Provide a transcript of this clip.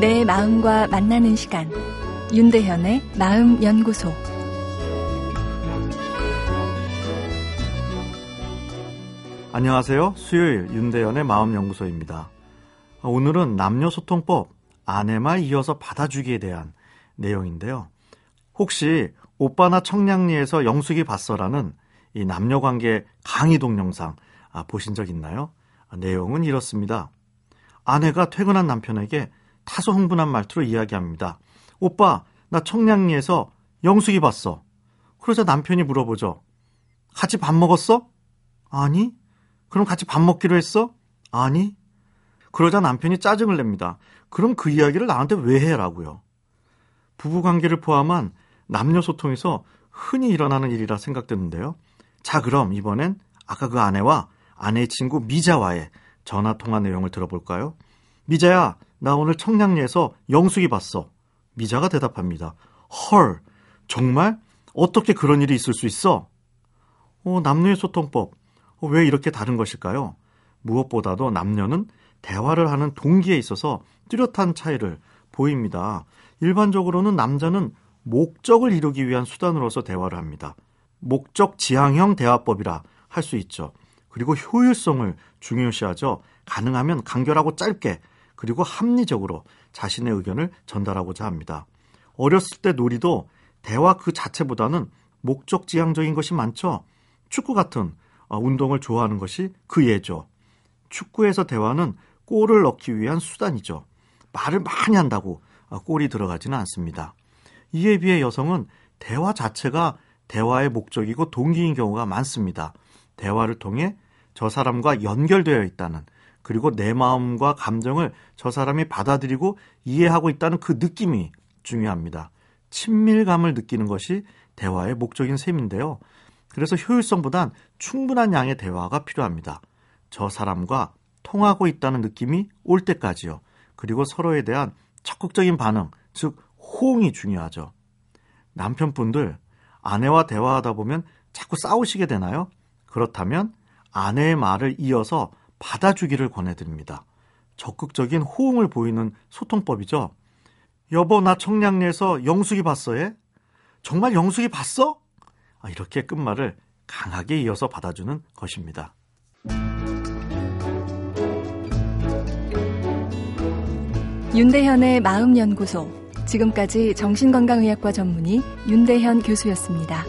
내 마음과 만나는 시간 윤대현의 마음 연구소 안녕하세요. 수요일 윤대현의 마음 연구소입니다. 오늘은 남녀 소통법 아내말 이어서 받아주기에 대한 내용인데요. 혹시 오빠나 청량리에서 영숙이 봤어라는 이 남녀 관계 강의 동영상 아, 보신 적 있나요? 아, 내용은 이렇습니다. 아내가 퇴근한 남편에게 타소 흥분한 말투로 이야기합니다. 오빠, 나 청량리에서 영숙이 봤어. 그러자 남편이 물어보죠. 같이 밥 먹었어? 아니. 그럼 같이 밥 먹기로 했어? 아니. 그러자 남편이 짜증을 냅니다. 그럼 그 이야기를 나한테 왜 해라고요? 부부 관계를 포함한 남녀 소통에서 흔히 일어나는 일이라 생각되는데요. 자, 그럼 이번엔 아까 그 아내와 아내의 친구 미자와의 전화 통화 내용을 들어볼까요? 미자야, 나 오늘 청량리에서 영숙이 봤어. 미자가 대답합니다. 헐, 정말? 어떻게 그런 일이 있을 수 있어? 어, 남녀의 소통법. 어, 왜 이렇게 다른 것일까요? 무엇보다도 남녀는 대화를 하는 동기에 있어서 뚜렷한 차이를 보입니다. 일반적으로는 남자는 목적을 이루기 위한 수단으로서 대화를 합니다. 목적 지향형 대화법이라 할 수 있죠. 그리고 효율성을 중요시하죠. 가능하면 간결하고 짧게 그리고 합리적으로 자신의 의견을 전달하고자 합니다. 어렸을 때 놀이도 대화 그 자체보다는 목적 지향적인 것이 많죠. 축구 같은 어, 운동을 좋아하는 것이 그 예죠. 축구에서 대화는 골을 넣기 위한 수단이죠. 말을 많이 한다고 어, 골이 들어가지는 않습니다. 이에 비해 여성은 대화 자체가 대화의 목적이고 동기인 경우가 많습니다. 대화를 통해 저 사람과 연결되어 있다는 그리고 내 마음과 감정을 저 사람이 받아들이고 이해하고 있다는 그 느낌이 중요합니다. 친밀감을 느끼는 것이 대화의 목적인 셈인데요. 그래서 효율성보단 충분한 양의 대화가 필요합니다. 저 사람과 통하고 있다는 느낌이 올 때까지요. 그리고 서로에 대한 적극적인 반응, 즉 호응이 중요하죠. 남편분들 아내와 대화하다 보면 자꾸 싸우시게 되나요? 그렇다면 아내의 말을 이어서 받아주기를 권해드립니다. 적극적인 호응을 보이는 소통법이죠. 여보, 나 청량리에서 영숙이 봤어, 예? 정말 영숙이 봤어? 아, 이렇게 끝말을 강하게 이어서 받아주는 것입니다. 윤대현의 마음연구소. 지금까지 정신건강의학과 전문의 윤대현 교수였습니다.